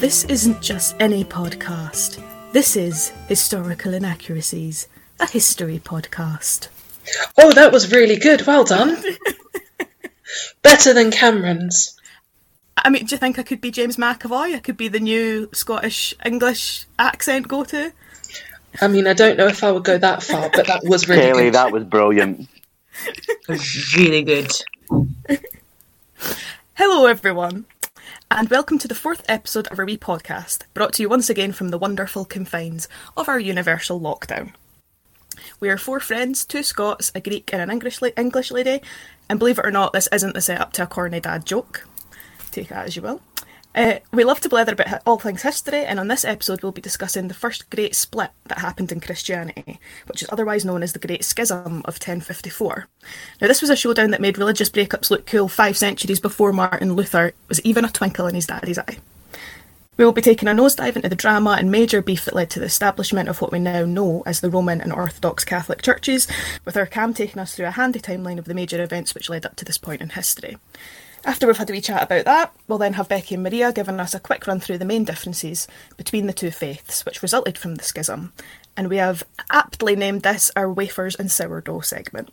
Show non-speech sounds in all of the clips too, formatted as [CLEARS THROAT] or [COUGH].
This isn't just any podcast. This is Historical Inaccuracies, a history podcast. Oh, that was really good. Well done. [LAUGHS] Better than Cameron's. I mean, do you think I could be James McAvoy? I could be the new Scottish English accent go to? I mean, I don't know if I would go that far, but that was really Kelly, good. that was brilliant. really good. [LAUGHS] Hello, everyone, and welcome to the fourth episode of our wee podcast, brought to you once again from the wonderful confines of our universal lockdown. We are four friends, two Scots, a Greek, and an English, la- English lady, and believe it or not, this isn't the setup to a corny dad joke. Take that as you will. Uh, we love to blather about all things history, and on this episode, we'll be discussing the first great split that happened in Christianity, which is otherwise known as the Great Schism of 1054. Now, this was a showdown that made religious breakups look cool five centuries before Martin Luther was even a twinkle in his daddy's eye. We will be taking a nosedive into the drama and major beef that led to the establishment of what we now know as the Roman and Orthodox Catholic churches, with our cam taking us through a handy timeline of the major events which led up to this point in history. After we've had a wee chat about that, we'll then have Becky and Maria giving us a quick run through the main differences between the two faiths, which resulted from the schism, and we have aptly named this our wafers and sourdough segment.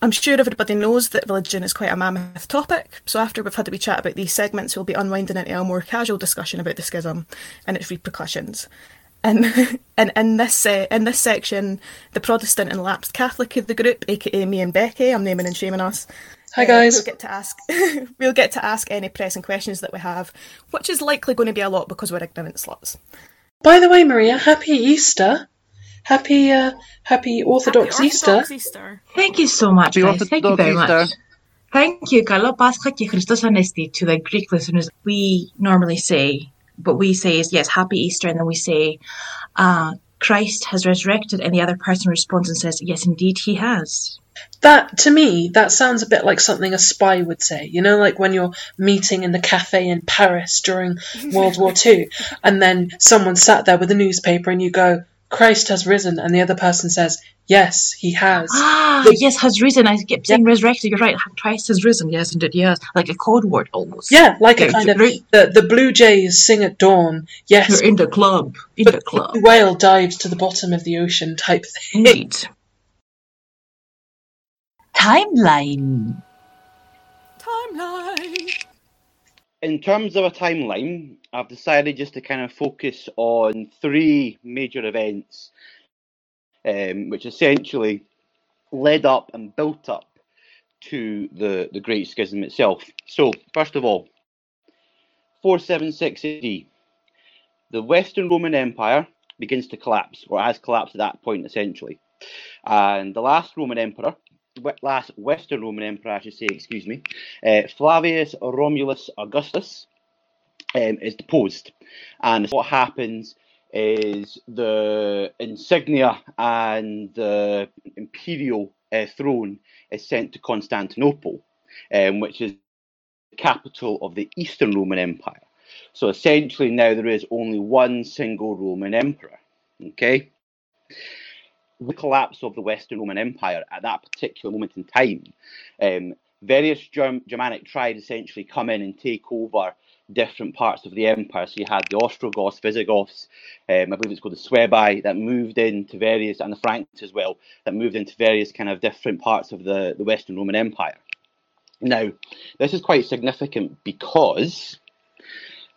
I'm sure everybody knows that religion is quite a mammoth topic, so after we've had a wee chat about these segments, we'll be unwinding into a more casual discussion about the schism and its repercussions. And, [LAUGHS] and in this uh, in this section, the Protestant and lapsed Catholic of the group, aka me and Becky, I'm naming and shaming us. Hi, uh, guys. we'll get to ask [LAUGHS] we'll get to ask any pressing questions that we have, which is likely going to be a lot because we're ignorant sluts. By the way, Maria, happy Easter. Happy, uh, happy Orthodox, Happy Easter. Orthodox Easter. Thank you so much, Happy guys. Thank you Orthodox very much. Easter. Thank you. Καλό Πάσχα και Χριστός Ανέστη to the Greek listeners. We normally say, what we say is, yes, happy Easter, and then we say, uh, Christ has resurrected, and the other person responds and says, yes, indeed, he has. That, to me, that sounds a bit like something a spy would say. You know, like when you're meeting in the cafe in Paris during [LAUGHS] World War Two, and then someone sat there with a newspaper and you go, Christ has risen, and the other person says, Yes, he has. [GASPS] Ah, The- yes, has risen. I kept saying resurrected. You're right. Christ has risen. Yes, indeed, yes. Like a code word almost. Yeah, like a kind of the, the blue jays sing at dawn. Yes, You're in the club. In the club. the whale dives to the bottom of the ocean type thing. Indeed. Timeline. Timeline. In terms of a timeline, I've decided just to kind of focus on three major events, um, which essentially led up and built up to the, the Great Schism itself. So, first of all, 476 AD, the Western Roman Empire begins to collapse, or has collapsed at that point essentially. And the last Roman emperor, we- last Western Roman emperor, I should say, excuse me, uh, Flavius Romulus Augustus um, is deposed. And what happens is the insignia and the imperial uh, throne is sent to Constantinople, um, which is the capital of the Eastern Roman Empire. So essentially, now there is only one single Roman emperor. Okay? The collapse of the Western Roman Empire at that particular moment in time, um, various Germ- Germanic tribes essentially come in and take over different parts of the empire. So you had the Ostrogoths, Visigoths, um, I believe it's called the Suebi, that moved into various, and the Franks as well, that moved into various kind of different parts of the, the Western Roman Empire. Now, this is quite significant because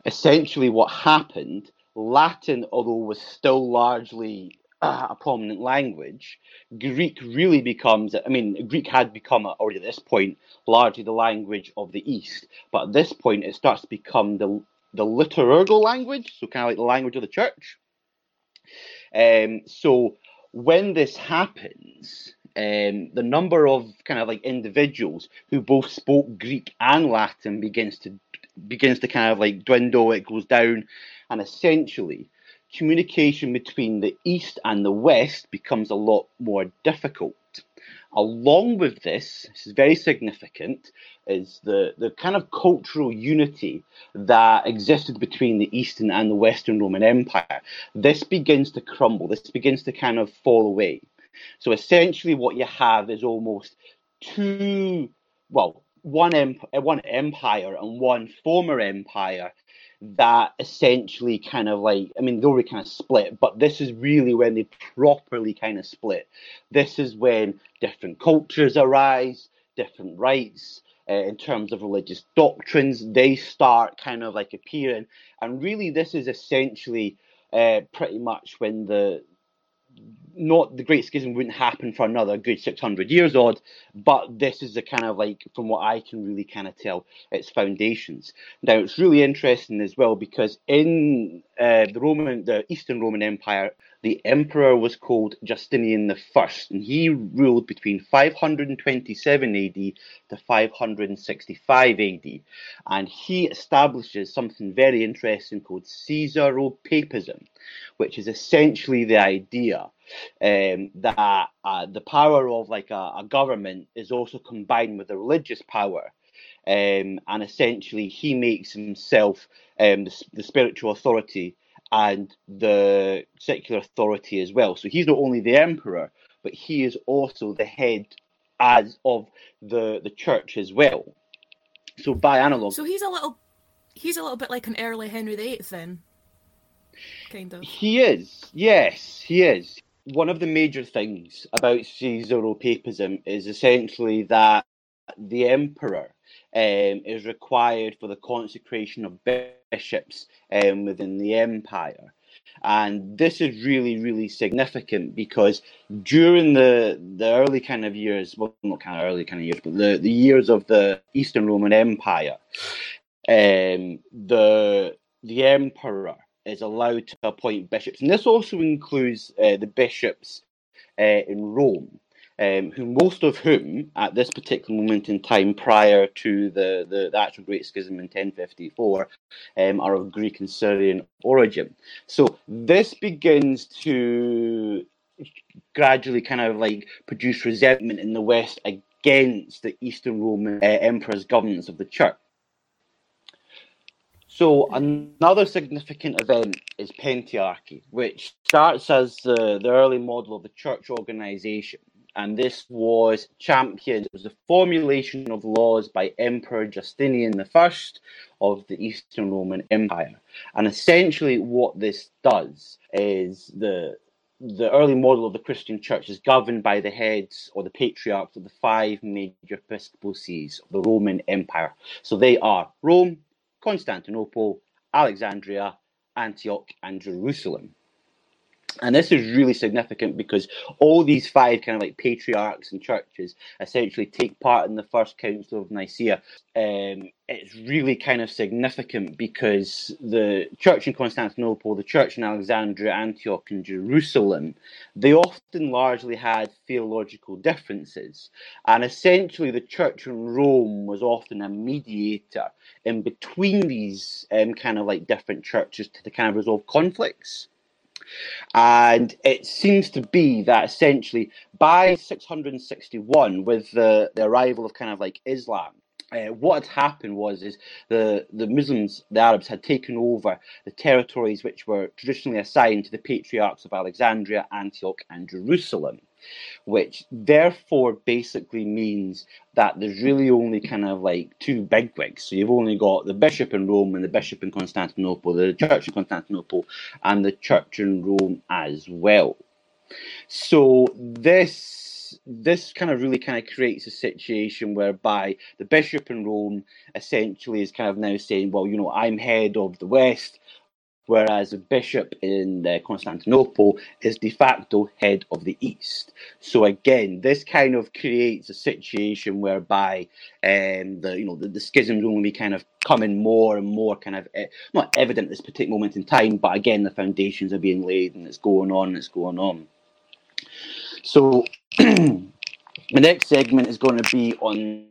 essentially what happened, Latin, although was still largely a prominent language, Greek really becomes, I mean, Greek had become already at this point largely the language of the East, but at this point it starts to become the, the liturgical language, so kind of like the language of the church. Um, so when this happens, um, the number of kind of like individuals who both spoke Greek and Latin begins to begins to kind of like dwindle. It goes down, and essentially, communication between the East and the West becomes a lot more difficult. Along with this, this is very significant, is the, the kind of cultural unity that existed between the Eastern and the Western Roman Empire. This begins to crumble, this begins to kind of fall away. So essentially, what you have is almost two, well, one, emp- one empire and one former empire that essentially kind of like I mean they already kind of split, but this is really when they properly kind of split. This is when different cultures arise, different rights Uh, in terms of religious doctrines, they start kind of like appearing, and really, this is essentially uh, pretty much when the not the Great Schism wouldn't happen for another good 600 years odd, but this is the kind of like, from what I can really kind of tell, its foundations. Now, it's really interesting as well because in uh, the Roman, the Eastern Roman Empire, the emperor was called Justinian the First, and he ruled between 527 AD to 565 AD, and he establishes something very interesting called Caesaropapism, which is essentially the idea um, that uh, the power of like a, a, government is also combined with the religious power. Um, and essentially, he makes himself um, the, the spiritual authority and the secular authority as well. So he's not only the emperor, but he is also the head as of the the church as well. So by analog, so he's a little he's a little bit like an early Henry VIII then, kind of. He is, yes, he is. One of the major things about Caesaropapism is essentially that the emperor um, is required for the consecration of bishops um, within the empire. And this is really, really significant because during the the early kind of years, well, not kind of early kind of years, but the, the years of the Eastern Roman Empire, um, the the emperor is allowed to appoint bishops, and this also includes uh, the bishops uh, in Rome um, who most of whom, at this particular moment in time, prior to the, the, the actual Great Schism in 1054, um, are of Greek and Syrian origin. So this begins to gradually kind of like produce resentment in the West against the Eastern Roman uh, emperor's governance of the church. So another significant event is Pentarchy, which starts as the, the early model of the church organization and this was championed. It was the formulation of laws by Emperor Justinian I of the Eastern Roman Empire. And essentially, what this does is the the early model of the Christian church is governed by the heads or the patriarchs of the five major episcopal sees of the Roman Empire. So they are Rome, Constantinople, Alexandria, Antioch, and Jerusalem. And this is really significant because all these five kind of like patriarchs and churches essentially take part in the first council of Nicaea. Um, it's really kind of significant because the church in Constantinople, the church in Alexandria, Antioch, and Jerusalem, they often largely had theological differences. And essentially, the church in Rome was often a mediator in between these um, kind of like different churches to kind of resolve conflicts. And it seems to be that essentially by 661, with the, the arrival of kind of like Islam, uh, what had happened was is the, the Muslims, the Arabs, had taken over the territories which were traditionally assigned to the patriarchs of Alexandria, Antioch, and Jerusalem which therefore basically means that there's really only kind of like two bigwigs. So you've only got the bishop in Rome and the bishop in Constantinople, the church in Constantinople, and the church in Rome as well. So this this kind of really kind of creates a situation whereby the bishop in Rome essentially is kind of now saying, well, you know, I'm head of the West, whereas a bishop in uh, Constantinople is de facto head of the East. So again, this kind of creates a situation whereby um, the you know the, the schisms only kind of coming more and more kind of uh, not evident at this particular moment in time, but again the foundations are being laid and it's going on and it's going on. So [CLEARS THROAT] the next segment is going to be on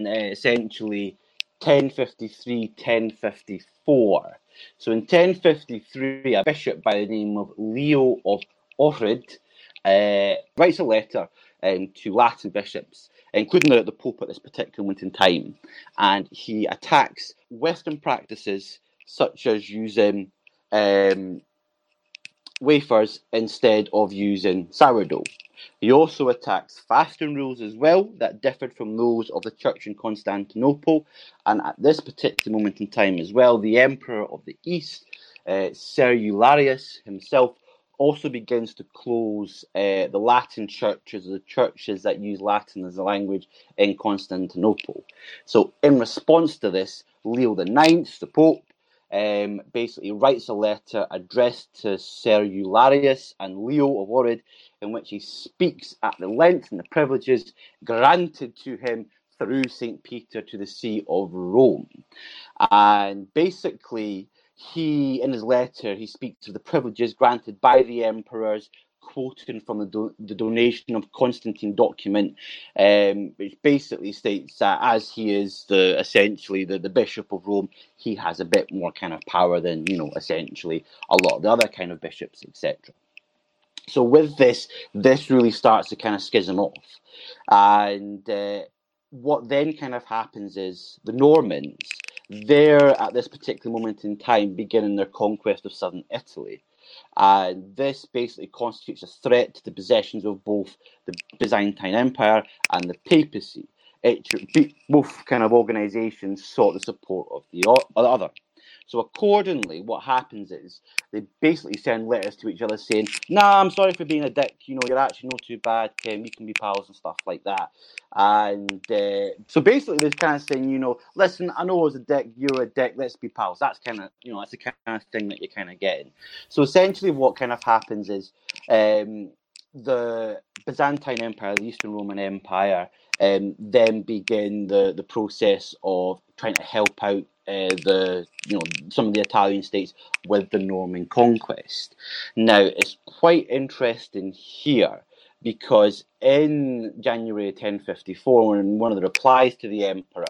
uh, essentially 1053 1054 so in 1053, a bishop by the name of Leo of Ohrid uh, writes a letter um, to Latin bishops, including the, Pope at this particular moment in time, and he attacks Western practices such as using um, wafers instead of using sourdough. He also attacks fasting rules as well that differed from those of the church in Constantinople. And at this particular moment in time as well, the Emperor of the East, uh, Cerularius himself, also begins to close uh, the Latin churches, the churches that use Latin as a language in Constantinople. So, in response to this, Leo IX, the Pope, um, basically writes a letter addressed to Cerularius and Leo of Ohrid, in which he speaks at the length and the privileges granted to him through St. Peter to the See of Rome. And basically, he, in his letter, he speaks of the privileges granted by the emperors quoting from the, do- the donation of Constantine document, um, which basically states that as he is the essentially the, the bishop of Rome, he has a bit more kind of power than you know essentially a lot of the other kind of bishops, etc. So with this, this really starts to kind of schism off, and uh, what then kind of happens is the Normans. They're at this particular moment in time beginning their conquest of southern Italy. And this basically constitutes a threat to the possessions of both the Byzantine Empire and the papacy. It, both kind of organizations sought the support of the other. So accordingly, what happens is they basically send letters to each other saying, "Nah, I'm sorry for being a dick. You know, you're actually not too bad. Kim. You can be pals and stuff like that." And uh, so basically, they're kind of saying, you know, listen, I know I was a dick. You're a dick. Let's be pals. That's kind of, you know, that's the kind of thing that you're kind of getting. So essentially, what kind of happens is um, the Byzantine Empire, the Eastern Roman Empire, um, then begin the the process of trying to help out uh, the you know some of the Italian states with the Norman conquest. Now it's quite interesting here because in January 1054, in one of the replies to the emperor,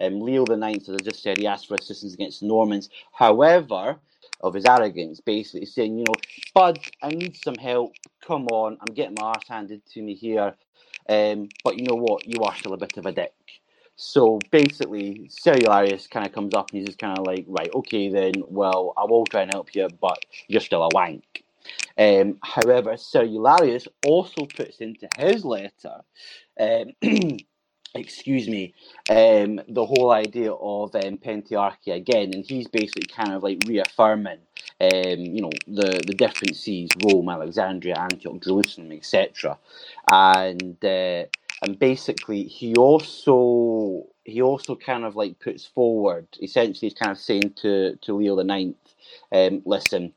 um, Leo IX, as I just said, he asked for assistance against the Normans. However, of his arrogance, basically saying, you know, Bud, I need some help. Come on, I'm getting my arse handed to me here. Um, but you know what? You are still a bit of a dick. So basically, Cerularius kind of comes up and he's just kind of like, right, okay, then, well, I will try and help you, but you're still a wank. Um, however, Cerularius also puts into his letter, um, [CLEARS THROAT] excuse me, um, the whole idea of um, pentarchy again, and he's basically kind of like reaffirming, um, you know, the the different sees: Rome, Alexandria, Antioch, Jerusalem, etc. And uh, and basically, he also he also kind of like puts forward, essentially, he's kind of saying to to Leo the Ninth, um, listen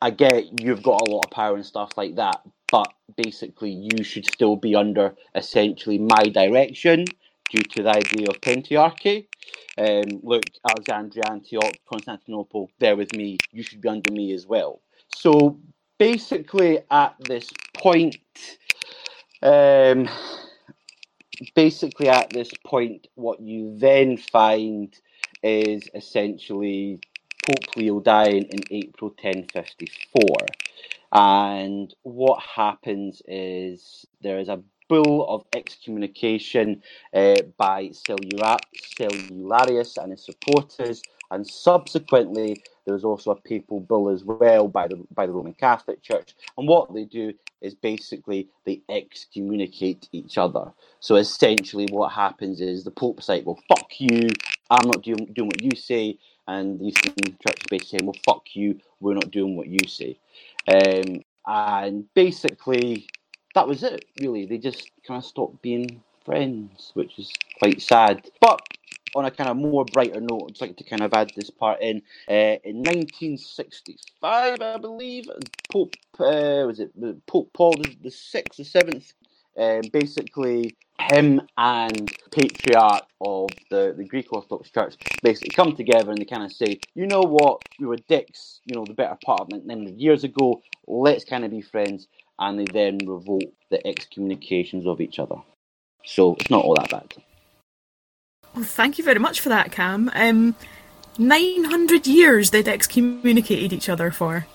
I get you've got a lot of power and stuff like that, but basically you should still be under essentially my direction due to the idea of pentarchy. Um, look, Alexandria, Antioch, Constantinople, there with me. You should be under me as well. So basically, at this point, um, basically at this point, what you then find is essentially Pope Leo dying in April 1054. And what happens is there is a bull of excommunication uh, by Cerularius and his supporters, and subsequently there was also a papal bull as well by the by the Roman Catholic Church. And what they do is basically they excommunicate each other. So essentially, what happens is the Pope's like, "Well, fuck you! I'm not doing doing what you say." and the Eastern Church is basically saying, "Well, fuck you, we're not doing what you say," um, and basically that was it. Really, they just kind of stopped being friends, which is quite sad. But on a kind of more brighter note, I'd like to kind of add this part in. Uh, in 1965, I believe, Pope uh, was it Pope Paul the sixth, the seventh, um, basically him and patriarch of the, the Greek Orthodox Church basically come together and they kind of say, you know what, we were dicks, you know, the better part of 900 years ago, let's kind of be friends. And they then revoke the excommunications of each other. So it's not all that bad. Well, thank you very much for that, Cam. Um, 900 years they'd excommunicated each other for.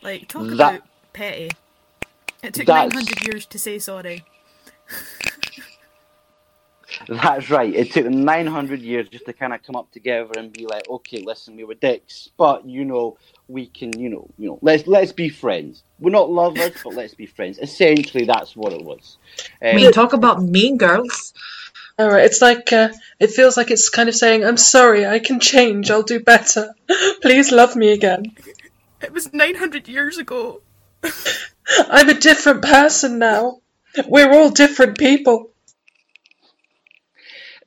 Like, talk that, about petty. It took 900 years to say sorry. [LAUGHS] That's right. It took them 900 years just to kind of come up together and be like, okay, listen, we were dicks, but you know, we can, you know, you know, let's let's be friends. We're not lovers, but let's be friends. Essentially, that's what it was. I Um, mean, talk about mean girls. All right, it's like uh, it feels like it's kind of saying, "I'm sorry, I can change. I'll do better. [LAUGHS] Please love me again. It was 900 years ago. [LAUGHS] I'm a different person now. We're all different people."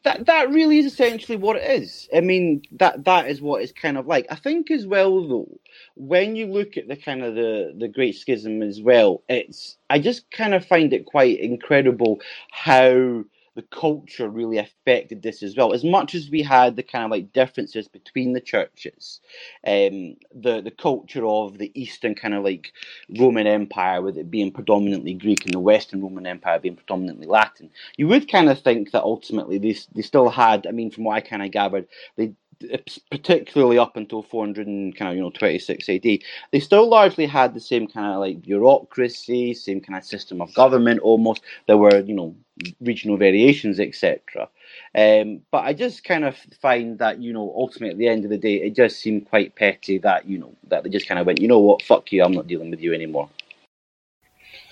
That that really is essentially what it is. I mean, that that is what it's kind of like. I think as well though, when you look at the kind of the the Great Schism as well, it's I just kind of find it quite incredible how the culture really affected this as well. As much as we had the kind of like differences between the churches, um, the the culture of the Eastern kind of like Roman Empire, with it being predominantly Greek, and the Western Roman Empire being predominantly Latin, you would kind of think that ultimately they they still had. I mean, from what I kind of gathered, they particularly up until 400 and kind of you know 26 AD, they still largely had the same kind of like bureaucracy, same kind of system of government. Almost there were you know regional variations, etc. Um, but I just kind of find that you know ultimately at the end of the day, it just seemed quite petty that you know that they just kind of went, you know what, fuck you, I'm not dealing with you anymore.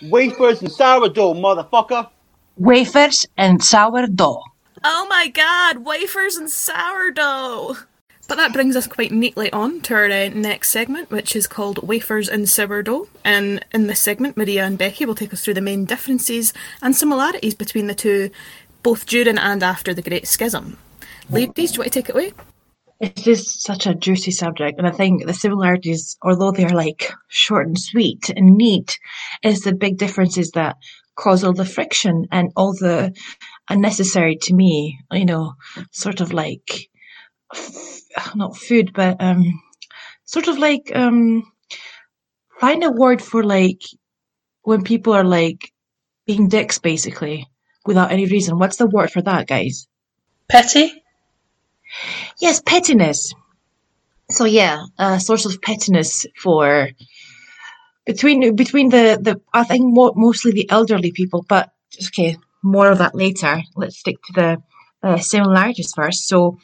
Wafers and sourdough, motherfucker. Wafers and sourdough. Oh my god, wafers and sourdough! But that brings us quite neatly on to our uh, next segment, which is called Wafers and Sourdough. And in this segment, Maria and Becky will take us through the main differences and similarities between the two, both during and after the Great Schism. Ladies, do you want to take it away? It is such a juicy subject, and I think the similarities, although they're like short and sweet and neat, is the big differences that cause all the friction and all the unnecessary to me, you know, sort of like [SIGHS] not food, but um, sort of like um, find a word for like when people are like being dicks, basically, without any reason. What's the word for that, guys? Petty. Yes, pettiness. So yeah, a source of pettiness for between between the the I think more, mostly the elderly people, but okay, more of that later. Let's stick to the uh, similarities first. So,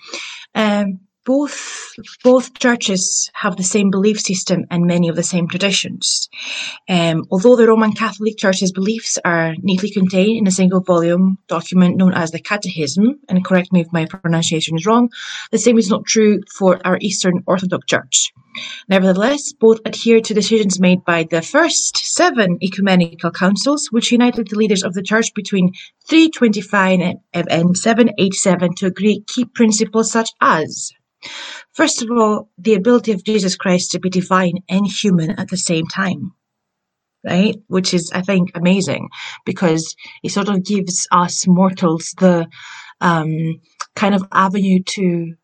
um, both both churches have the same belief system and many of the same traditions. Um, although the Roman Catholic Church's beliefs are neatly contained in a single volume document known as the Catechism, and correct me if my pronunciation is wrong, the same is not true for our Eastern Orthodox Church. Nevertheless, both adhere to decisions made by the first seven ecumenical councils, which united the leaders of the Church between 325 and- and 787 to agree key principles such as First of all, the ability of Jesus Christ to be divine and human at the same time. Right? Which is, I think, amazing because it sort of gives us mortals the um, kind of avenue to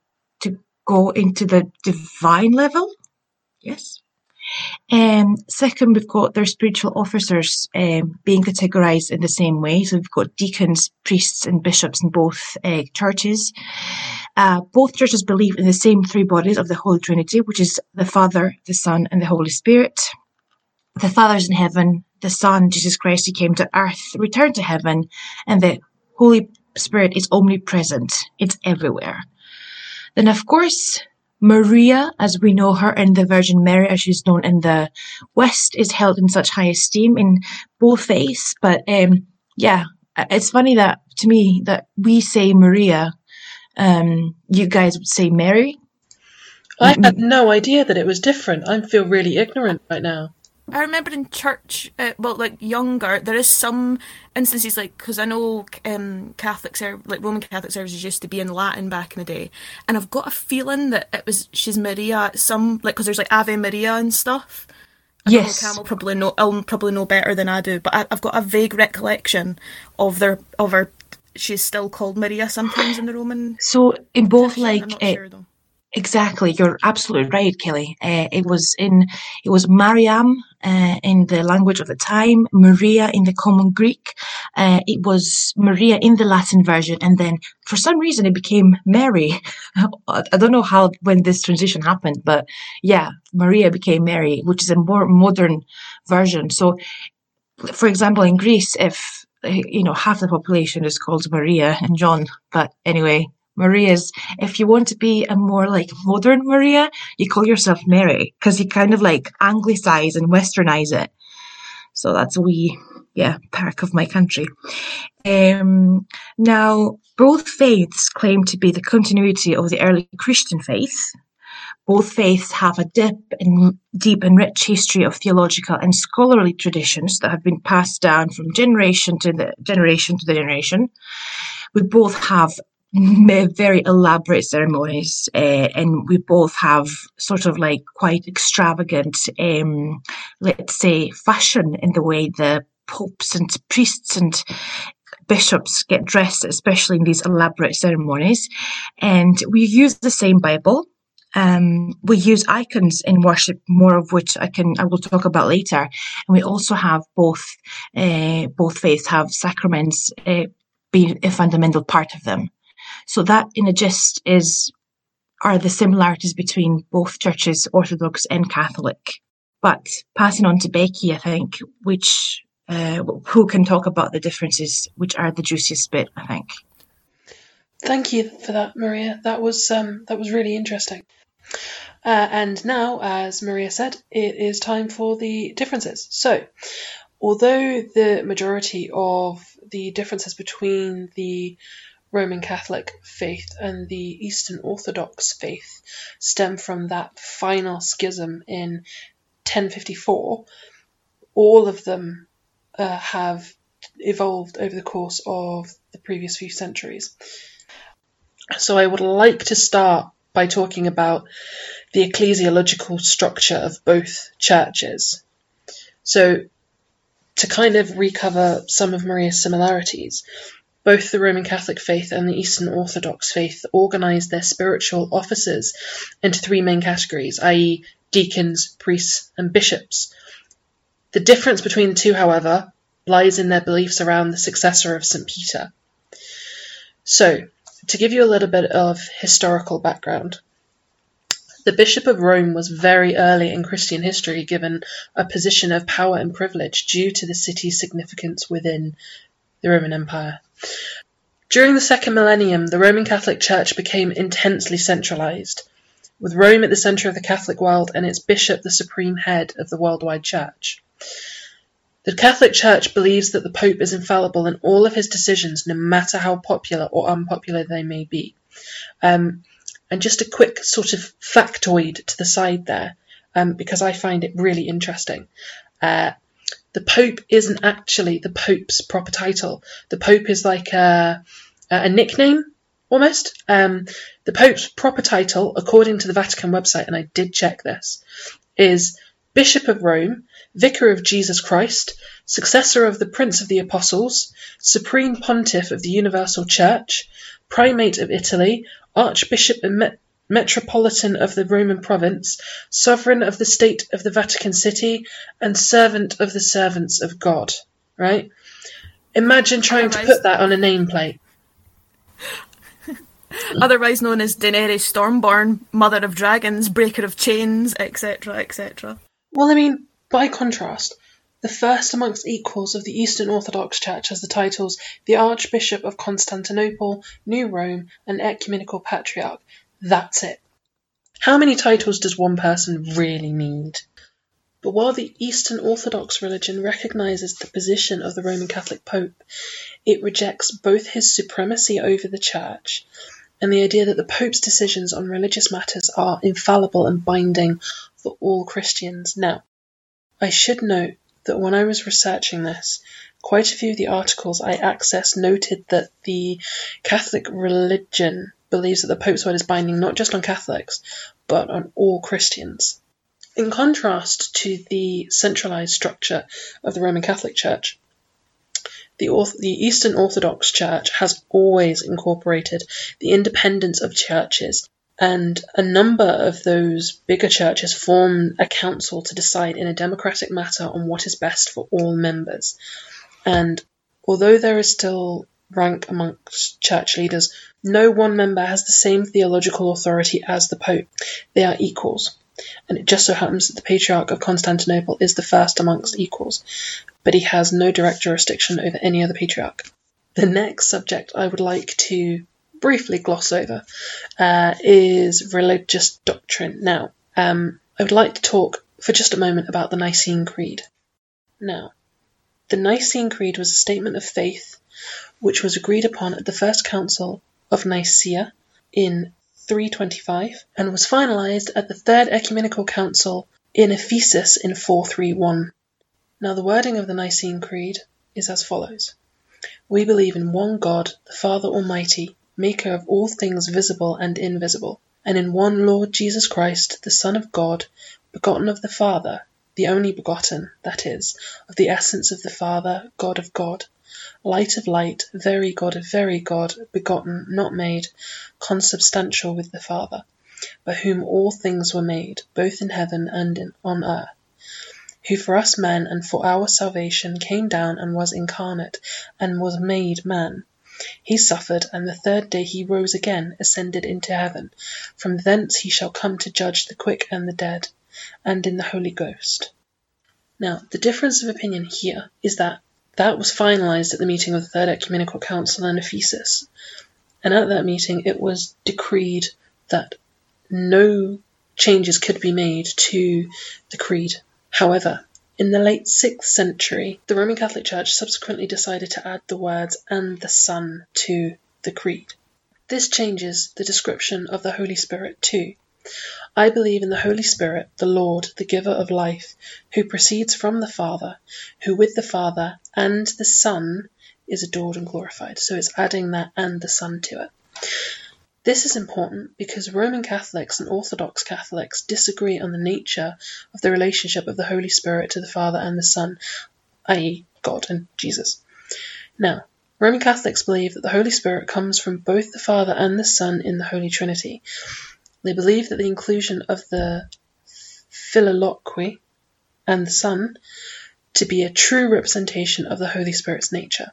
to go into the divine level. Yes. Um, second, we've got their spiritual officers um, being categorized in the same way. So we've got deacons, priests, and bishops in both uh, churches. Uh, both churches believe in the same three bodies of the Holy Trinity, which is the Father, the Son, and the Holy Spirit. The Father's in heaven, the Son, Jesus Christ, he came to earth, returned to heaven, and the Holy Spirit is omnipresent. It's everywhere. Then, of course, Maria, as we know her, and the Virgin Mary, as she's known in the West, is held in such high esteem in both faiths. But um, yeah, it's funny that to me that we say Maria, um, you guys would say Mary. I had no idea that it was different. I feel really ignorant right now. I remember in church, uh, well, like younger, there is some instances like because I know um, Catholic ser- like Roman Catholic services used to be in Latin back in the day, and I've got a feeling that it was she's Maria. Some like because there's like Ave Maria and stuff. I Yes. Cam will probably know. I'll probably know better than I do, but I, I've got a vague recollection of their of her. She's still called Maria sometimes in the Roman. So in both tradition. like I'm not sure though. Exactly, you're absolutely right, Kelly. Uh, it was in it was Mariam uh, in the language of the time, Maria in the common Greek. Uh, it was Maria in the Latin version, and then for some reason it became Mary. [LAUGHS] I don't know how when this transition happened, but yeah, Maria became Mary, which is a more modern version. So, for example, in Greece, if you know, half the population is called Maria and John. But anyway, Maria's, if you want to be a more like modern Maria, you call yourself Mary because you kind of like anglicize and westernize it. So that's a wee, yeah, perk of my country. Um, now, both faiths claim to be the continuity of the early Christian faith. Both faiths have a deep and, deep and rich history of theological and scholarly traditions that have been passed down from generation to the generation to the generation. We both have very elaborate ceremonies, uh, and we both have sort of like quite extravagant, um, let's say, fashion in the way the popes and priests and bishops get dressed, especially in these elaborate ceremonies. And we use the same Bible. Um, we use icons in worship, more of which I can I will talk about later. And we also have both uh, both faiths have sacraments uh, be a fundamental part of them. So that, in a gist, is are the similarities between both churches, Orthodox and Catholic. But passing on to Becky, I think, which uh, who can talk about the differences, which are the juiciest bit, I think. Thank you for that, Maria. That was um, that was really interesting. Uh, and now, as Maria said, it is time for the differences. So, although the majority of the differences between the Roman Catholic faith and the Eastern Orthodox faith stem from that final schism in 1054, all of them uh, have evolved over the course of the previous few centuries. So I would like to start by talking about the ecclesiological structure of both churches. So, to kind of recover some of Maria's similarities, both the Roman Catholic faith and the Eastern Orthodox faith organize their spiritual offices into three main categories, i.e., deacons, priests, and bishops. The difference between the two, however, lies in their beliefs around the successor of St. Peter. So, to give you a little bit of historical background, the Bishop of Rome was very early in Christian history given a position of power and privilege due to the city's significance within the Roman Empire. During the second millennium, the Roman Catholic Church became intensely centralized, with Rome at the center of the Catholic world and its bishop the supreme head of the worldwide church. The Catholic Church believes that the Pope is infallible in all of his decisions, no matter how popular or unpopular they may be. Um, and just a quick sort of factoid to the side there, um, because I find it really interesting. Uh, the Pope isn't actually the Pope's proper title. The Pope is like a, a nickname almost. Um, the Pope's proper title, according to the Vatican website, and I did check this, is Bishop of Rome Vicar of Jesus Christ, successor of the Prince of the Apostles, Supreme Pontiff of the Universal Church, Primate of Italy, Archbishop Metropolitan of the Roman Province, Sovereign of the State of the Vatican City, and Servant of the Servants of God. Right? Imagine trying to put that on a nameplate. [LAUGHS] Otherwise known as Daenerys Stormborn, Mother of Dragons, Breaker of Chains, etc., etc. Well, I mean, by contrast, the first amongst equals of the Eastern Orthodox Church has the titles the Archbishop of Constantinople, New Rome, and Ecumenical Patriarch. That's it. How many titles does one person really need? But while the Eastern Orthodox religion recognizes the position of the Roman Catholic Pope, it rejects both his supremacy over the Church and the idea that the Pope's decisions on religious matters are infallible and binding for all Christians. Now, I should note that when I was researching this, quite a few of the articles I accessed noted that the Catholic religion believes that the Pope's word is binding not just on Catholics, but on all Christians. In contrast to the centralized structure of the Roman Catholic Church, the, the, Eastern Orthodox Church has always incorporated the independence of churches and a number of those bigger churches form a council to decide in a democratic matter on what is best for all members. And although there is still rank amongst church leaders, no one member has the same theological authority as the Pope. They are equals. and it just so happens that the Patriarch of Constantinople is the first amongst equals, but he has no direct jurisdiction over any other patriarch. The next subject I would like to briefly gloss over uh, is religious doctrine. Now, um, I would like to talk for just a moment about the Nicene Creed. Now, the Nicene Creed was a statement of faith which was agreed upon at the First Council of Nicaea in 325 and was finalized at the Third Ecumenical Council in Ephesus in 431. Now, the wording of the Nicene Creed is as follows We believe in one God, the Father Almighty, maker of all things visible and invisible, and in one Lord Jesus Christ, the Son of God, begotten of the Father, the only begotten, that is, of the essence of the Father, God of God light of light, very God of very God, begotten, not made, consubstantial with the Father, by whom all things were made, both in heaven and in, on earth, who for us men and for our salvation came down and was incarnate, and was made man. He suffered, and the third day he rose again, ascended into heaven. From thence he shall come to judge the quick and the dead, and in the Holy Ghost. Now, the difference of opinion here is that that was finalized at the meeting of the Third Ecumenical Council in Ephesus, and at that meeting it was decreed that no changes could be made to the creed. However, in the late 6th century, the Roman Catholic Church subsequently decided to add the words and the Son to the creed. This changes the description of the Holy Spirit too. I believe in the Holy Spirit, the Lord, the giver of life, who proceeds from the Father, who with the Father and the Son is adored and glorified. So it's adding that and the Son to it. This is important because Roman Catholics and Orthodox Catholics disagree on the nature of the relationship of the Holy Spirit to the Father and the Son, i.e., God and Jesus. Now, Roman Catholics believe that the Holy Spirit comes from both the Father and the Son in the Holy Trinity. They believe that the inclusion of the Filioque and the Son to be a true representation of the Holy Spirit's nature.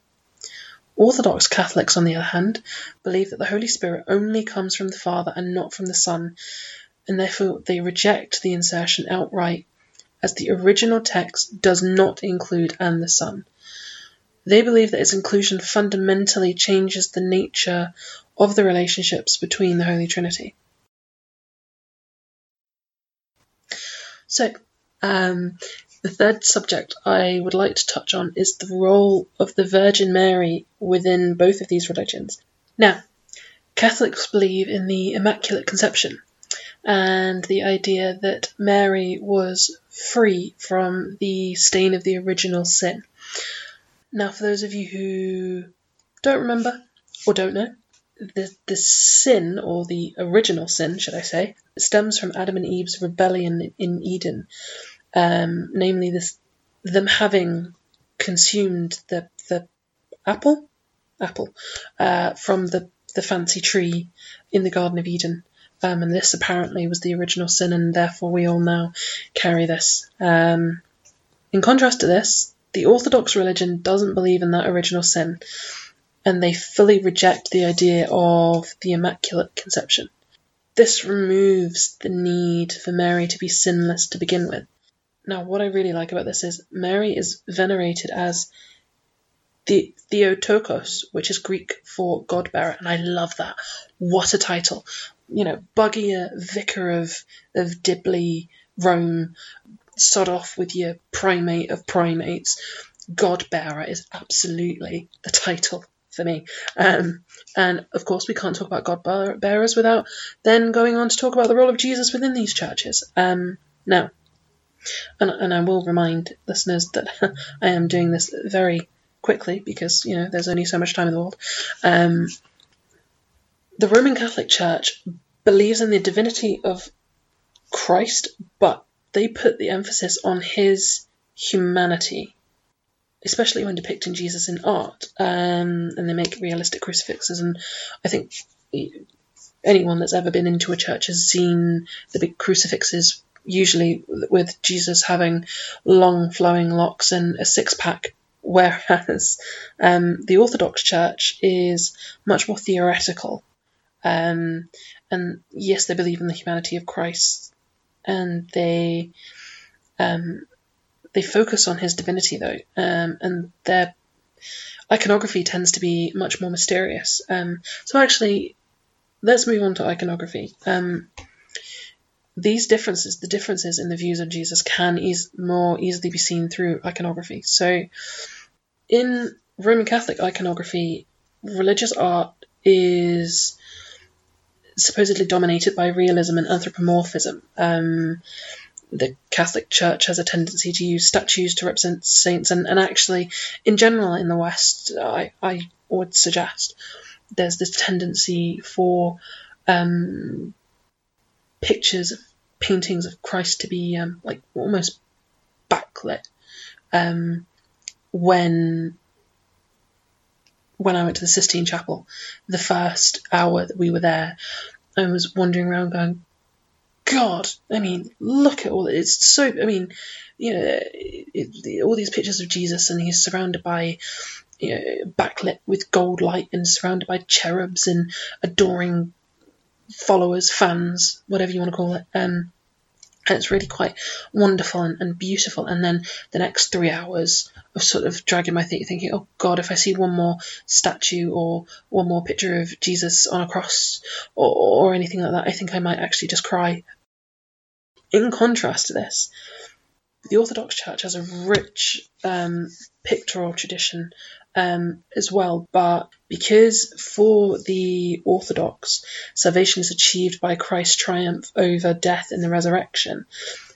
Orthodox Catholics, on the other hand, believe that the Holy Spirit only comes from the Father and not from the Son, and therefore they reject the insertion outright, as the original text does not include and the Son. They believe that its inclusion fundamentally changes the nature of the relationships between the Holy Trinity. So, um, the third subject I would like to touch on is the role of the Virgin Mary within both of these religions. Now, Catholics believe in the Immaculate Conception and the idea that Mary was free from the stain of the original sin. Now, for those of you who don't remember or don't know, the, the sin, or the original sin, should I say, stems from Adam and Eve's rebellion in Eden, um, namely this them having consumed the the apple apple uh, from the the fancy tree in the Garden of Eden. Um, and this apparently was the original sin, and therefore we all now carry this. Um, in contrast to this, the Orthodox religion doesn't believe in that original sin, and they fully reject the idea of the Immaculate Conception. This removes the need for Mary to be sinless to begin with. Now, what I really like about this is Mary is venerated as the Theotokos, which is Greek for God bearer, and I love that. What a title! You know, Buggier, Vicar of of Dibley, Rome, sod off with your primate of primates. God bearer is absolutely the title for me. Um, and of course, we can't talk about God bearers without then going on to talk about the role of Jesus within these churches. Um, now, and, and I will remind listeners that [LAUGHS] I am doing this very quickly because you know there's only so much time in the world. Um, the Roman Catholic Church believes in the divinity of Christ, but they put the emphasis on his humanity especially when depicting Jesus in art, um, and they make realistic crucifixes. And I think anyone that's ever been into a church has seen the big crucifixes, usually with Jesus having long flowing locks and a six pack. Whereas um, the Orthodox Church is much more theoretical. Um, and yes, they believe in the humanity of Christ and they um, they focus on his divinity though, um, and their iconography tends to be much more mysterious. Um, so actually, let's move on to iconography. Um, these differences, the differences in the views of Jesus, can eas- more easily be seen through iconography. So, in Roman Catholic iconography, religious art is supposedly dominated by realism and anthropomorphism. Um, the Catholic Church has a tendency to use statues to represent saints, and, and actually, in general, in the West, I, I would suggest there's this tendency for um, pictures of paintings of Christ to be um, like almost backlit. Um, when when I went to the Sistine Chapel, the first hour that we were there, I was wandering around going, God, I mean, look at all it's so. I mean, you know, it, it, all these pictures of Jesus, and he's surrounded by, you know, backlit with gold light, and surrounded by cherubs and adoring followers, fans, whatever you want to call it. Um, and it's really quite wonderful and, and, beautiful. And then the next three hours of sort of dragging my feet, thinking, "Oh God, if I see one more statue or one more picture of Jesus on a cross or, or anything like that, I think I might actually just cry." In contrast to this, the Orthodox Church has a rich um, pictorial tradition um, as well. But because for the Orthodox, salvation is achieved by Christ's triumph over death in the resurrection,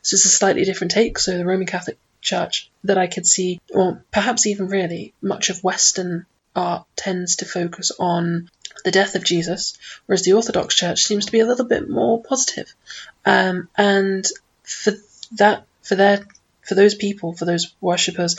so it's a slightly different take. So the Roman Catholic Church that I could see, or perhaps even really, much of Western art tends to focus on the death of Jesus, whereas the Orthodox Church seems to be a little bit more positive. Um, and for that, for their for those people, for those worshippers,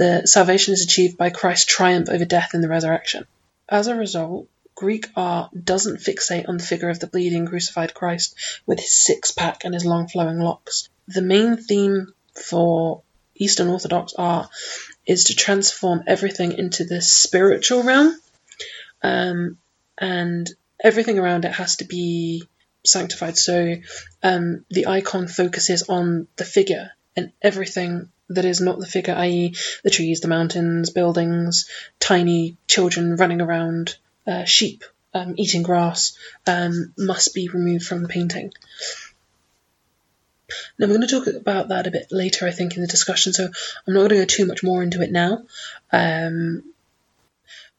the salvation is achieved by Christ's triumph over death in the resurrection. As a result, Greek art doesn't fixate on the figure of the bleeding crucified Christ with his six pack and his long flowing locks. The main theme for Eastern Orthodox art is to transform everything into the spiritual realm, um, and everything around it has to be sanctified. So um, the icon focuses on the figure, and everything that is not the figure, i.e., the trees, the mountains, buildings, tiny children running around, uh, sheep um, eating grass, um, must be removed from the painting. Now, we're going to talk about that a bit later, I think, in the discussion, so I'm not going to go too much more into it now. Um,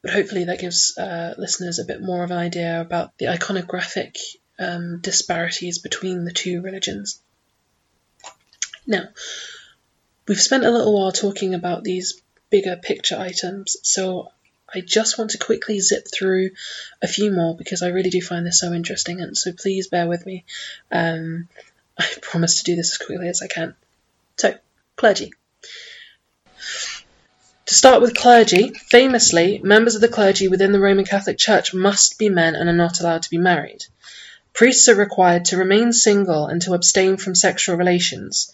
but hopefully, that gives uh, listeners a bit more of an idea about the iconographic um, disparities between the two religions. Now, We've spent a little while talking about these bigger picture items, so I just want to quickly zip through a few more because I really do find this so interesting, and so please bear with me. Um, [LAUGHS] I promise to do this as quickly as I can. So, clergy. To start with clergy, famously, members of the clergy within the Roman Catholic Church must be men and are not allowed to be married. Priests are required to remain single and to abstain from sexual relations.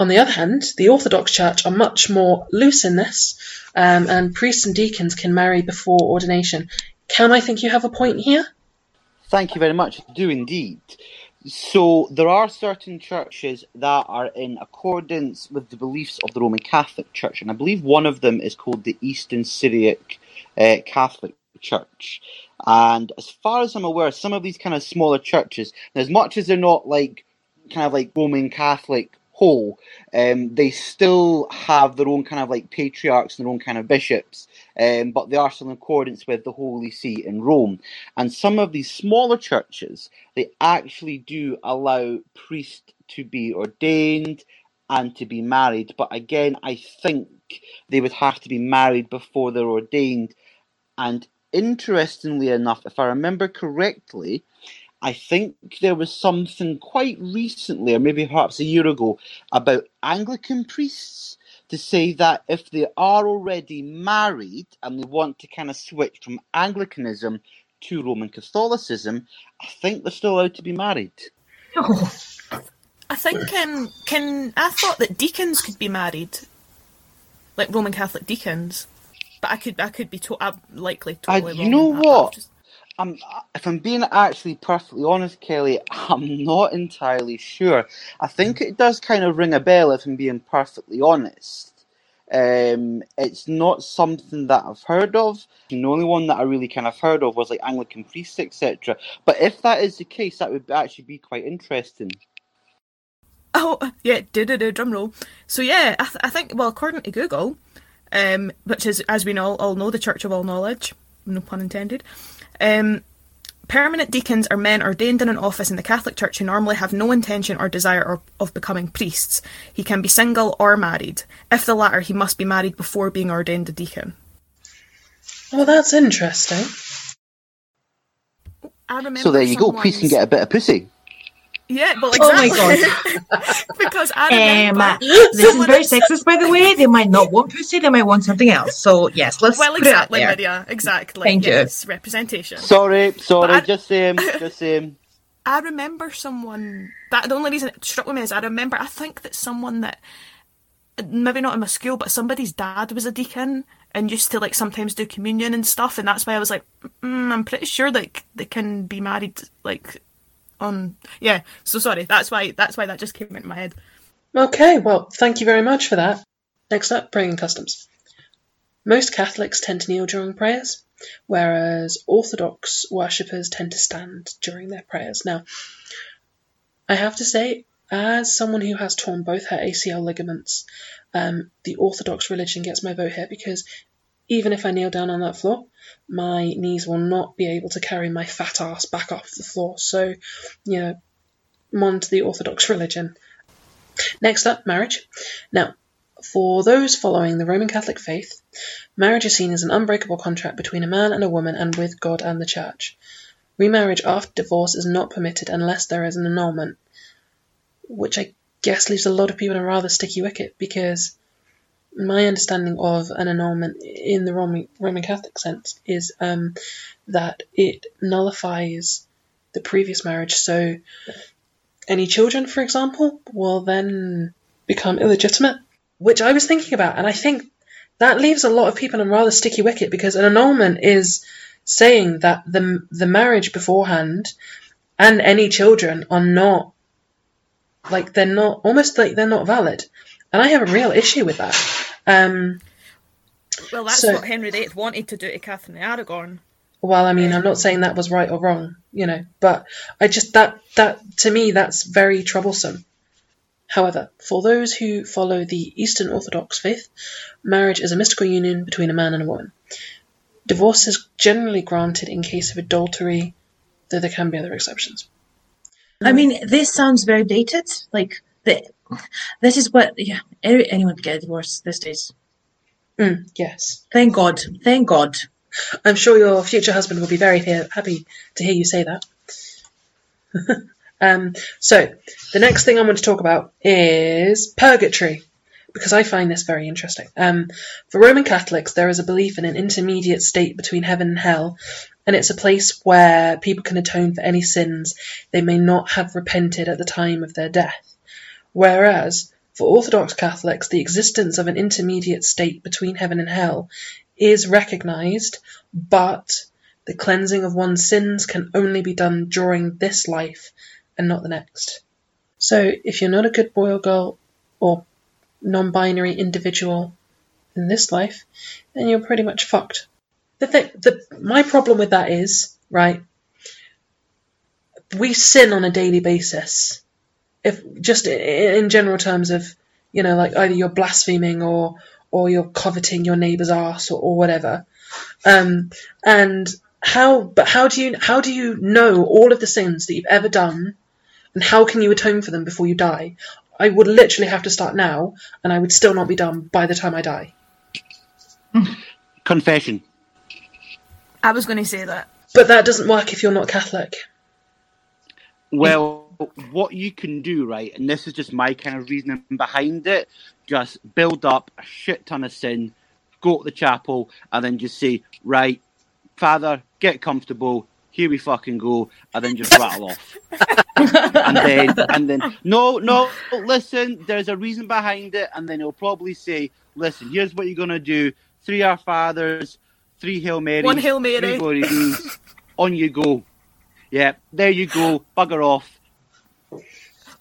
On the other hand, the Orthodox Church are much more loose in this, um, and priests and deacons can marry before ordination. Can I think you have a point here? Thank you very much. I do indeed. So there are certain churches that are in accordance with the beliefs of the Roman Catholic Church, and I believe one of them is called the Eastern Syriac uh, Catholic Church. And as far as I'm aware, some of these kind of smaller churches, as much as they're not like kind of like Roman Catholic whole, um, they still have their own kind of like patriarchs and their own kind of bishops, um, but they are still in accordance with the Holy See in Rome. And some of these smaller churches, they actually do allow priests to be ordained and to be married. But again, I think they would have to be married before they're ordained. And interestingly enough, if I remember correctly, I think there was something quite recently, or maybe perhaps a year ago, about Anglican priests to say that if they are already married and they want to kind of switch from Anglicanism to Roman Catholicism, I think they're still allowed to be married. Oh. I think um, can I thought that deacons could be married, like Roman Catholic deacons, but I could I could be to- I'm likely totally I, wrong. you know what? Just... I'm, if I'm being actually perfectly honest, Kelly, I'm not entirely sure. I think it does kind of ring a bell if I'm being perfectly honest. Um, it's not something that I've heard of. The only one that I really kind of heard of was like Anglican priests, etc. But if that is the case, that would actually be quite interesting. Oh, yeah, do do do drum roll. So yeah, I, th- I think well, according to Google, um, which is as we all know the Church of All Knowledge, no pun intended. Um, permanent deacons are men ordained in an office in the Catholic Church who normally have no intention or desire or, of becoming priests. He can be single or married. If the latter, he must be married before being ordained a deacon. Well, that's interesting. I remember So there you go. Priests can get a bit of pussy. Yeah, well, Oh my exactly. [LAUGHS] because I Um, remember this is very sexist, by the way. They might not want pussy, they might want something else. So, yes, let's Well, put it out exactly, there. Lydia. Exactly. Thank you. Representation. Sorry, sorry, But I- just saying, [LAUGHS] just saying. I remember someone that the only reason it struck with me is I remember I think that someone that maybe not in my school, but somebody's dad was a deacon and used to like sometimes do communion and stuff, and that's why I was like, mm, I'm pretty sure like they can be married like on yeah. So sorry, that's why that's why that just came into my head. Okay, well, thank you very much for that. Next up, praying customs. Most Catholics tend to kneel during prayers, whereas Orthodox worshippers tend to stand during their prayers. Now, I have to say, as someone who has torn both her ACL ligaments, um, the Orthodox religion gets my vote here because even if I kneel down on that floor, my knees will not be able to carry my fat ass back off the floor. So, you know, on to the Orthodox religion. Next up, marriage. Now, for those following the Roman Catholic faith, marriage is seen as an unbreakable contract between a man and a woman and with God and the Church. Remarriage after divorce is not permitted unless there is an annulment, which I guess leaves a lot of people in a rather sticky wicket because my understanding of an annulment in the Roman, Roman Catholic sense is um, that it nullifies the previous marriage. So any children, for example, will then become illegitimate, which I was thinking about, and I think that leaves a lot of people in rather sticky wicket because an annulment is saying that the the marriage beforehand and any children are not like they're not almost like they're not valid, and I have a real issue with that. Um, Well, that's So- what Henry VIII wanted to do to Catherine of Aragon. well, I mean, I'm not saying that was right or wrong, you know, but I just that that to me that's very troublesome. However, for those who follow the Eastern Orthodox faith, marriage is a mystical union between a man and a woman. Divorce is generally granted in case of adultery, though there can be other exceptions. I mean, this sounds very dated. Like, the, this is what, yeah, anyone can get a divorce these days. Mm, yes. Thank God. Thank God. I'm sure your future husband will be very happy to hear you say that. [LAUGHS] um, so, the next thing I want to talk about is purgatory, because I find this very interesting. Um, for Roman Catholics, there is a belief in an intermediate state between heaven and hell, and it's a place where people can atone for any sins they may not have repented at the time of their death. Whereas, for Orthodox Catholics, the existence of an intermediate state between heaven and hell is recognized, but the cleansing of one's sins can only be done during this life and not the next. So, if you're not a good boy or girl or non binary individual in this life, then you're pretty much fucked. The thing, the, my problem with that is, right, we sin on a daily basis. If just in general terms of, you know, like either you're blaspheming or or you're coveting your neighbour's ass or, or whatever. Um, and how, but how do you how do you know all of the sins that you've ever done, and how can you atone for them before you die? I would literally have to start now, and I would still not be done by the time I die. Confession. I was going to say that. But that doesn't work if you're not Catholic. Well, what you can do, right, and this is just my kind of reasoning behind it, just build up a shit ton of sin, go to the chapel, and then just say, right, Father, get comfortable, here we fucking go, and then just rattle off. and then, and then, no, no, listen, there's a reason behind it, and then he'll probably say, listen, here's what you're gonna do: three Our Fathers, three Hail Marys, One Hail three Mary. Glory on you go. Yeah, there you go. Bugger off.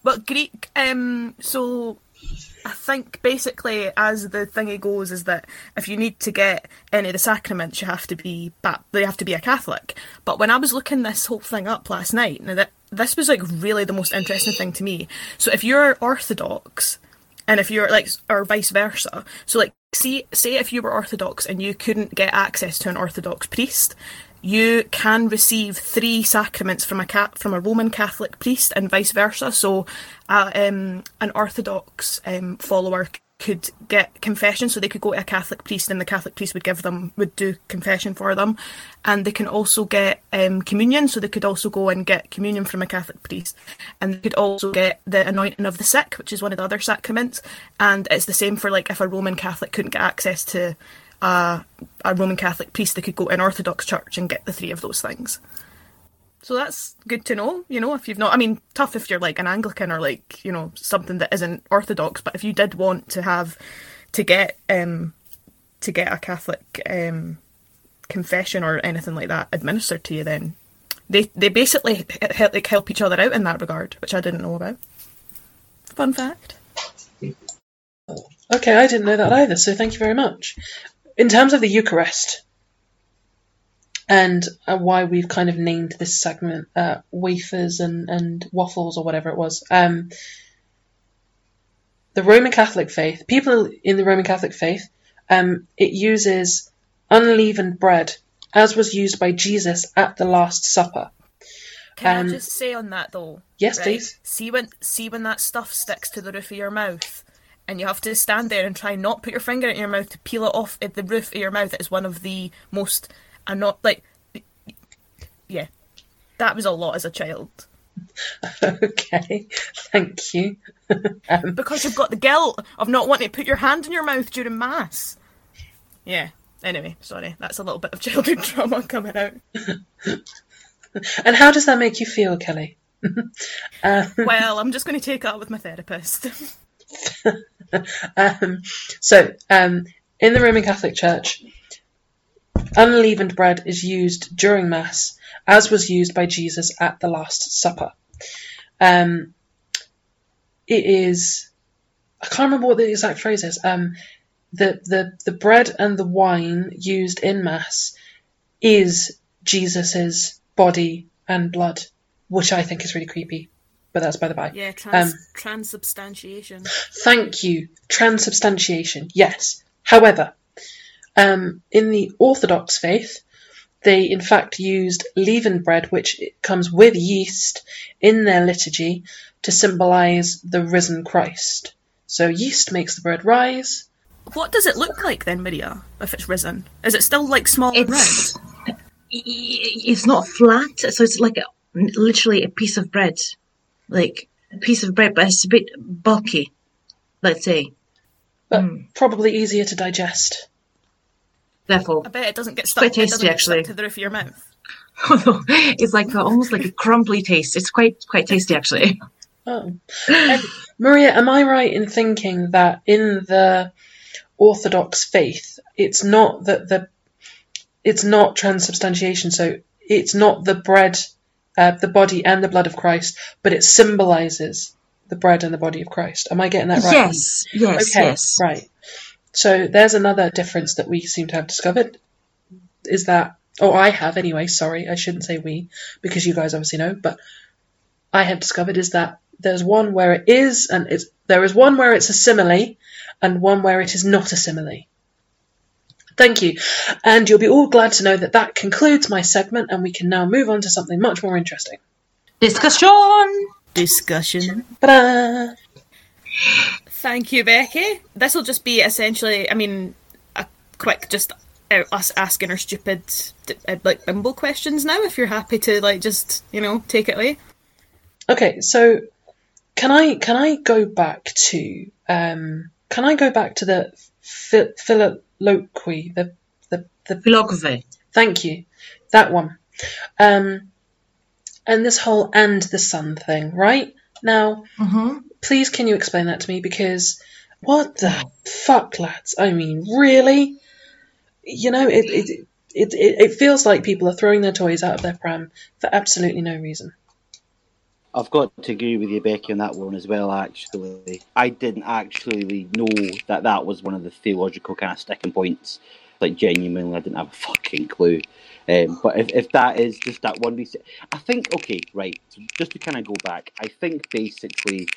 But Greek, um, so I think basically as the thingy goes is that if you need to get any of the sacraments, you have to be they have to be a Catholic. But when I was looking this whole thing up last night, now that this was like really the most interesting thing to me. So if you're Orthodox, and if you're like or vice versa, so like see say if you were Orthodox and you couldn't get access to an Orthodox priest, you can receive three sacraments from a cat from a Roman Catholic priest and vice versa. So, uh, um, an Orthodox um, follower could get confession, so they could go to a Catholic priest, and the Catholic priest would give them would do confession for them, and they can also get um, communion, so they could also go and get communion from a Catholic priest, and they could also get the anointing of the sick, which is one of the other sacraments, and it's the same for like if a Roman Catholic couldn't get access to a, a Roman Catholic priest, they could go to an Orthodox church and get the three of those things. So that's good to know, you know, if you've not, I mean, tough if you're like an Anglican or like, you know, something that isn't Orthodox, but if you did want to have, to get, um, to get a Catholic, um, confession or anything like that administered to you, then they, they basically help, like, help each other out in that regard, which I didn't know about. Fun fact. Okay, I didn't know that either, so thank you very much. In terms of the Eucharist, and uh, why we've kind of named this segment uh, wafers and, and waffles or whatever it was. Um, the Roman Catholic faith, people in the Roman Catholic faith, um, it uses unleavened bread, as was used by Jesus at the Last Supper. Can Um, I just say on that though? Yes, right? please. See when see when that stuff sticks to the roof of your mouth, and you have to stand there and try not put your finger in your mouth to peel it off at the roof of your mouth. It is one of the most and not like yeah. That was a lot as a child [LAUGHS] okay, thank you. [LAUGHS] um, because you've got the guilt of not wanting to put your hand in your mouth during mass. Yeah. Anyway, sorry, that's a little bit of childhood [LAUGHS] trauma coming out. and how does that make you feel, Kelly? uh, Well, I'm just going to take it up with my therapist. [LAUGHS] um, so, um, in the Roman Catholic Church, unleavened bread is used during Mass, as was used by Jesus at the Last Supper. Um, it is, I can't remember what the exact phrase is. Um, the, the, the bread and the wine used in Mass is Jesus's body and blood, which I think is really creepy. But that's by the by. yeah, trans- Um, transubstantiation. Thank you. Transubstantiation, yes. However, um, in the Orthodox faith, they in fact used leavened bread, which comes with yeast, in their liturgy to symbolize the risen Christ. So yeast makes the bread rise. What does it look like then, Maria, if it's risen? Is it still like small and It's round? it's not flat, so it's like a, literally a piece of bread, like a piece of bread, but it's a bit bulky. Let's say. But Hmm. probably easier to digest. Therefore, I bet it doesn't get It's stuck. quite it doesn't tasty, get actually. stuck to the roof of your mouth. [LAUGHS] it's like a, almost like a crumbly taste. It's quite quite tasty actually. Oh. And Maria, am I right in thinking that in the Orthodox faith, it's not that the it's not transubstantiation, so it's not the bread, uh, the body and the blood of Christ, but it symbolizes the bread and the body of Christ. Am I getting that right? Yes, yes, Okay, yes. right. So there's another difference that we seem to have discovered. Is that, oh, I have anyway. Sorry, I shouldn't say we because you guys obviously know, but I have discovered is that there's one where it is, and it's there is one where it's a simile, and one where it is not a simile. Thank you, and you'll be all glad to know that that concludes my segment, and we can now move on to something much more interesting. Discussion. Discussion. Ta-da! Thank you, Becky. This will just be essentially, I mean, a quick just uh, us asking our stupid uh, like bimble questions now. If you're happy to like just you know take it away. Okay, so can I can I go back to um can I go back to the phi- philoloquy the the the Filioque. thank you that one um and this whole and the sun thing right now Mm-hmm. please can you explain that to me because what the fuck lads I mean really you know it, it it, it it feels like people are throwing their toys out of their pram for absolutely no reason. I've got to agree with you, Becky, on that one as well. Actually, I didn't actually know that that was one of the theological kind of sticking points. Like genuinely, I didn't have a fucking clue. Um, but if, if that is just that one I think okay, right. So just to kind of go back, I think basically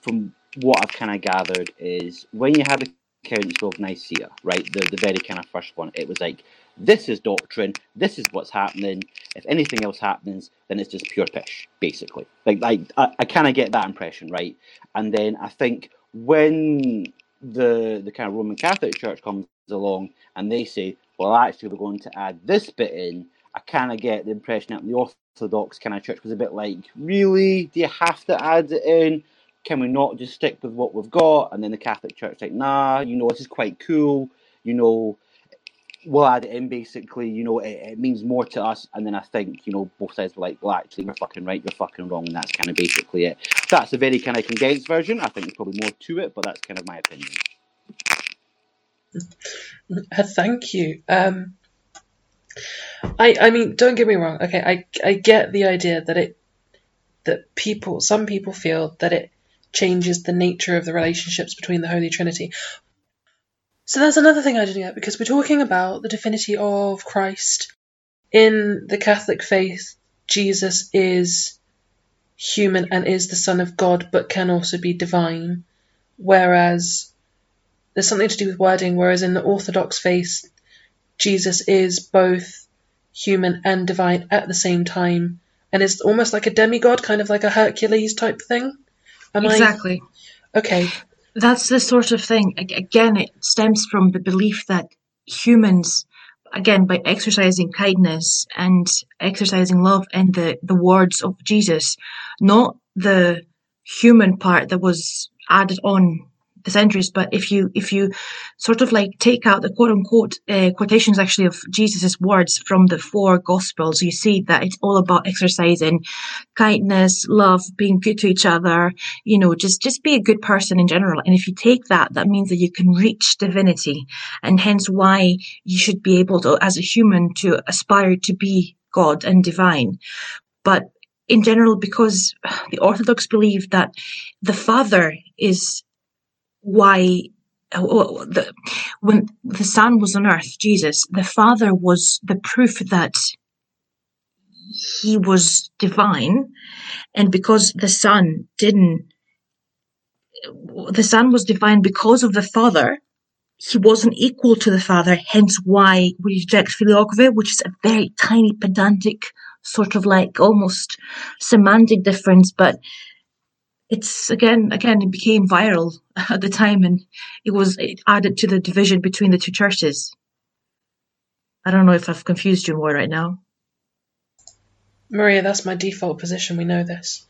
from what I've kind of gathered is when you have the Council of Nicaea, right, the the very kind of first one, it was like this is doctrine, this is what's happening. If anything else happens, then it's just pure pish, basically. Like, like I, I kind of get that impression, right? And then I think when the the kind of Roman Catholic Church comes along and they say, well, actually, we're going to add this bit in, I kind of get the impression that the Orthodox kind of church was a bit like, really? Do you have to add it in? Can we not just stick with what we've got? And then the Catholic Church like, nah, you know, this is quite cool. You know, we'll add it in basically. You know, it, it means more to us. And then I think, you know, both sides were like, well, actually, you're fucking right, you're fucking wrong. And that's kind of basically it. That's a very kind of condensed version. I think there's probably more to it, but that's kind of my opinion. [LAUGHS] Uh, Thank you. Um, I I mean, don't get me wrong. Okay, I I get the idea that it that people some people feel that it changes the nature of the relationships between the Holy Trinity. So that's another thing I didn't get because we're talking about the divinity of Christ. In the Catholic faith, Jesus is human and is the Son of God, but can also be divine. Whereas there's something to do with wording, whereas in the Orthodox faith, Jesus is both human and divine at the same time, and is almost like a demigod, kind of like a Hercules type thing. Am exactly. I okay? That's the sort of thing. Again, it stems from the belief that humans, again, by exercising kindness and exercising love and the, the words of Jesus, not the human part that was added on the centuries, but if you if you sort of like take out the quote unquote uh, quotations actually of Jesus's words from the four gospels, you see that it's all about exercising kindness, love, being good to each other, you know, just just be a good person in general. And if you take that, that means that you can reach divinity, and hence why you should be able to, as a human, to aspire to be God and divine. But in general, because the Orthodox believe that the Father is why oh, oh, oh, the, when the Son was on earth, Jesus, the Father was the proof that he was divine, and because the Son didn't, the Son was divine because of the Father. He wasn't equal to the Father, hence why we reject filioque, which is a very tiny, pedantic, sort of like almost semantic difference, but it's again again it became viral [LAUGHS] at the time and it was it added to the division between the two churches i don't know if i've confused you more right now Maria, that's my default position. We know this.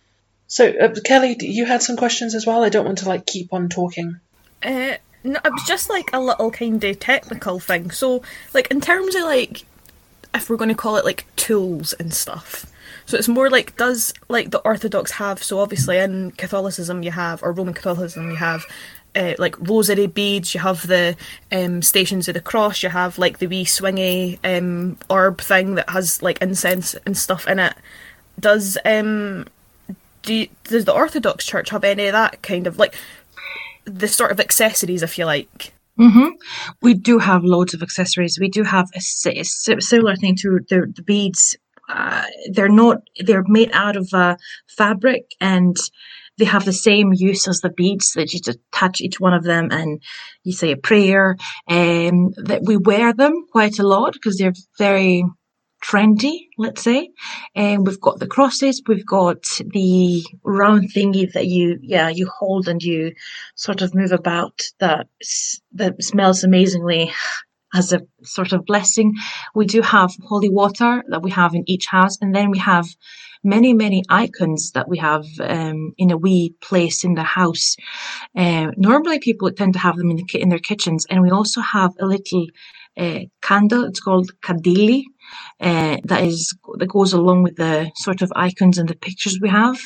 So, uh, Kelly, you had some questions as well. I don't want to like keep on talking. Uh, no, it was just like a little kind of technical thing. So, like in terms of like, if we're going to call it like tools and stuff. So it's more like does like the Orthodox have? So obviously in Catholicism you have, or Roman Catholicism you have. Uh, like rosary beads, you have the um, stations of the cross, you have like the wee swingy um, orb thing that has like incense and stuff in it. Does um, do you, does the Orthodox Church have any of that kind of like the sort of accessories, if you like? hmm We do have loads of accessories. We do have a, a similar thing to the, the beads. Uh, they're not. They're made out of uh, fabric, and they have the same use as the beads. That you attach each one of them, and you say a prayer. Um, that we wear them quite a lot because they're very trendy, let's say. And we've got the crosses, we've got the round thingy that you, yeah, you hold and you sort of move about that, that smells amazingly as a sort of blessing. We do have holy water that we have in each house, and then we have many, many icons that we have um, in a wee place in the house. Uh, normally, people tend to have them in, the, in their kitchens, and we also have a little uh, candle. It's called kandili. Uh, that is that goes along with the sort of icons and the pictures we have.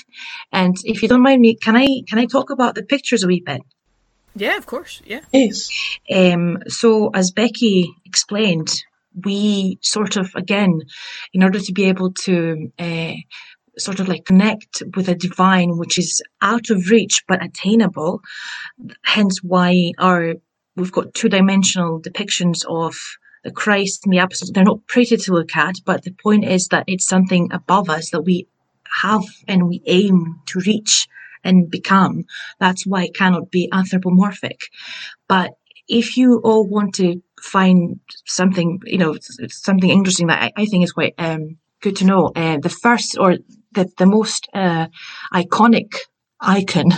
And if you don't mind me, can I can I talk about the pictures a wee bit? Yeah, of course. Yeah. Yes. Um, so, as Becky explained, we sort of, again, in order to be able to uh, sort of like connect with a divine which is out of reach but attainable, hence why our we've got two dimensional depictions of the Christ and the apostles. They're not pretty to look at, but the point is that it's something above us that we have and we aim to reach and become. That's why it cannot be anthropomorphic. But if you all want to find something, you know, something interesting that I, I think is quite um, good to know, uh, the first or the, the most uh, iconic icon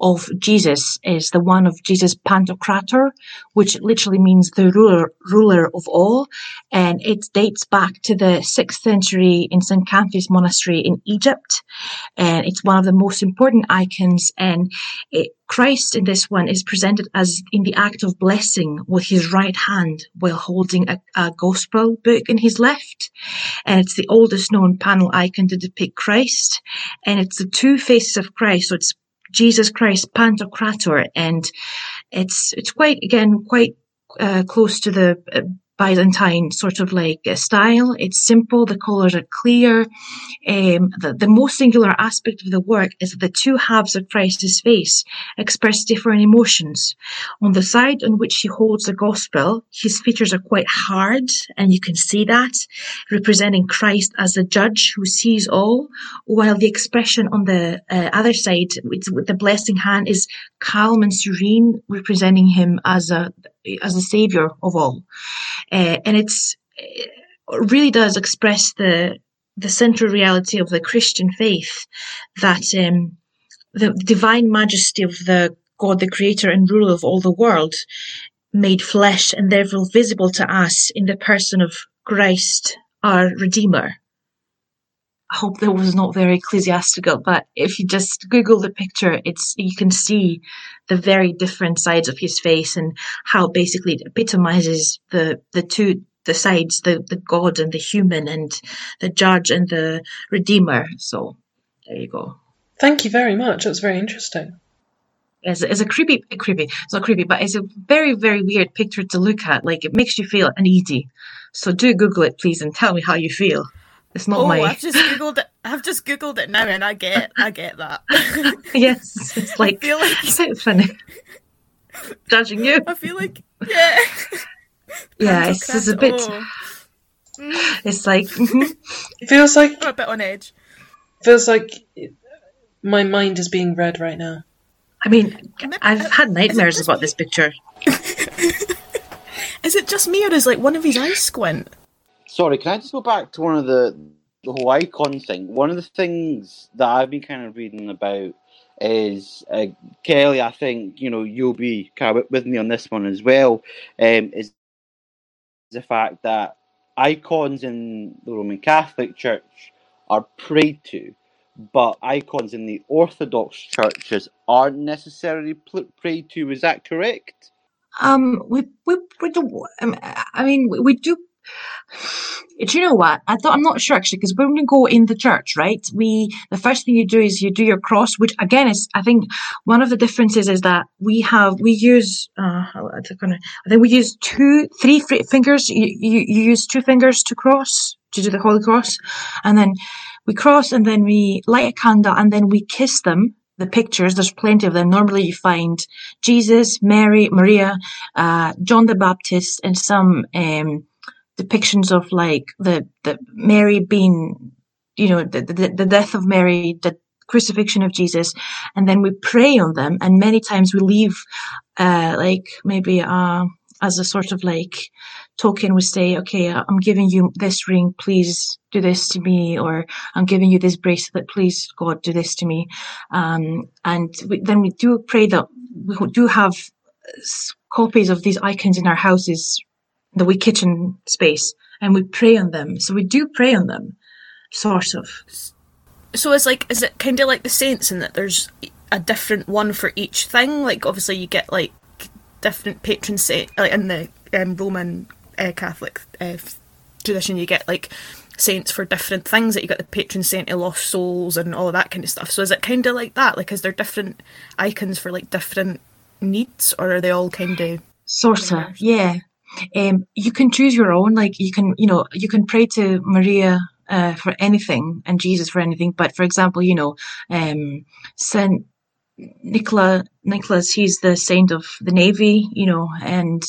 of Jesus is the one of Jesus Pantocrator, which literally means the ruler, ruler of all. And it dates back to the sixth century in St. Catherine's Monastery in Egypt. And it's one of the most important icons. And it, Christ in this one is presented as in the act of blessing with his right hand while holding a, a, gospel book in his left. And it's the oldest known panel icon to depict Christ. And it's the two faces of Christ. So it's Jesus Christ Pantocrator. And it's, it's quite, again, quite uh, close to the uh, Byzantine sort of like uh, style. It's simple. The colors are clear. Um, the, the most singular aspect of the work is that the two halves of Christ's face express different emotions. On the side on which he holds the gospel, his features are quite hard, and you can see that, representing Christ as a judge who sees all, while the expression on the uh, other side, with the blessing hand, is calm and serene, representing him as a as a savior of all. Uh, and it's it really does express the the central reality of the Christian faith that um, the divine majesty of the God, the creator and ruler of all the world, made flesh and therefore visible to us in the person of Christ, our Redeemer. I hope that was not very ecclesiastical, but if you just Google the picture, it's you can see the very different sides of his face and how basically it epitomizes the the two the sides, the the God and the human, and the judge and the redeemer. So there you go. Thank you very much. That's very interesting. It's, it's a creepy, creepy. It's not creepy, but it's a very, very weird picture to look at. Like it makes you feel uneasy. So do Google it, please, and tell me how you feel. It's not oh, my. I've just googled it. I've just googled it now, and I get, I get that. [LAUGHS] yes, it's like. I feel like so funny. Judging you. I feel like yeah. [LAUGHS] yeah, it's, it's a bit. Oh. [SIGHS] It's like mm-hmm. it feels like I'm a bit on edge. Feels like my mind is being read right now. I mean, I've had nightmares about this picture. [LAUGHS] is it just me, or is like one of his eyes squint? Sorry, can I just go back to one of the the whole icon thing? One of the things that I've been kind of reading about is uh, Kelly. I think you know you'll be kind of with me on this one as well. Um, is the fact that icons in the Roman Catholic Church are prayed to, but icons in the Orthodox churches aren't necessarily prayed to. Is that correct? Um, we we we do. Um, I mean, we, we do [SIGHS] do you know what? I thought I'm not sure actually because when we go in the church, right? We the first thing you do is you do your cross, which again is I think one of the differences is that we have we use uh, I think we use two three fingers. You, you you use two fingers to cross to do the Holy Cross, and then we cross and then we light a candle and then we kiss them the pictures, there's plenty of them. Normally you find Jesus, Mary, Maria, uh, John the Baptist, and some um, depictions of like the, the Mary being, you know, the, the, the death of Mary, the crucifixion of Jesus, and then we pray on them. And many times we leave, uh, like maybe, uh, as a sort of like token, we say, okay, I'm giving you this ring, please do this to me, or I'm giving you this bracelet, please God, do this to me. Um, and we, then we do pray that we do have copies of these icons in our houses the wee kitchen space and we pray on them. So we do pray on them, sort of. So it's like, is it kind of like the saints in that there's a different one for each thing? Like, obviously, you get like different patron saint, like in the um, Roman uh, Catholic uh, tradition, you get like saints for different things. That you got the patron saint of lost souls and all of that kind of stuff. So is it kind of like that? Like, is there different icons for like different needs, or are they all kind of sort of? Yeah, um, you can choose your own. Like you can, you know, you can pray to Maria uh, for anything and Jesus for anything. But for example, you know, um, Saint Nicola Nicholas, he's the saint of the navy, you know, and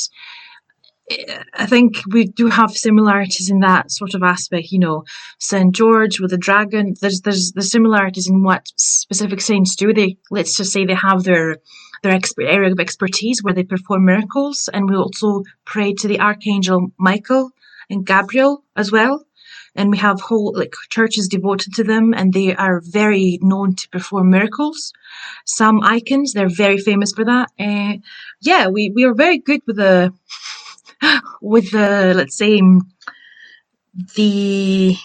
I think we do have similarities in that sort of aspect. You know, Saint George with the dragon. There's there's the similarities in what specific saints do. They let's just say they have their their expert area of expertise where they perform miracles, and we also pray to the archangel Michael and Gabriel as well. And we have whole like churches devoted to them, and they are very known to perform miracles. Some icons, they're very famous for that. Uh, yeah, we we are very good with the with the let's say the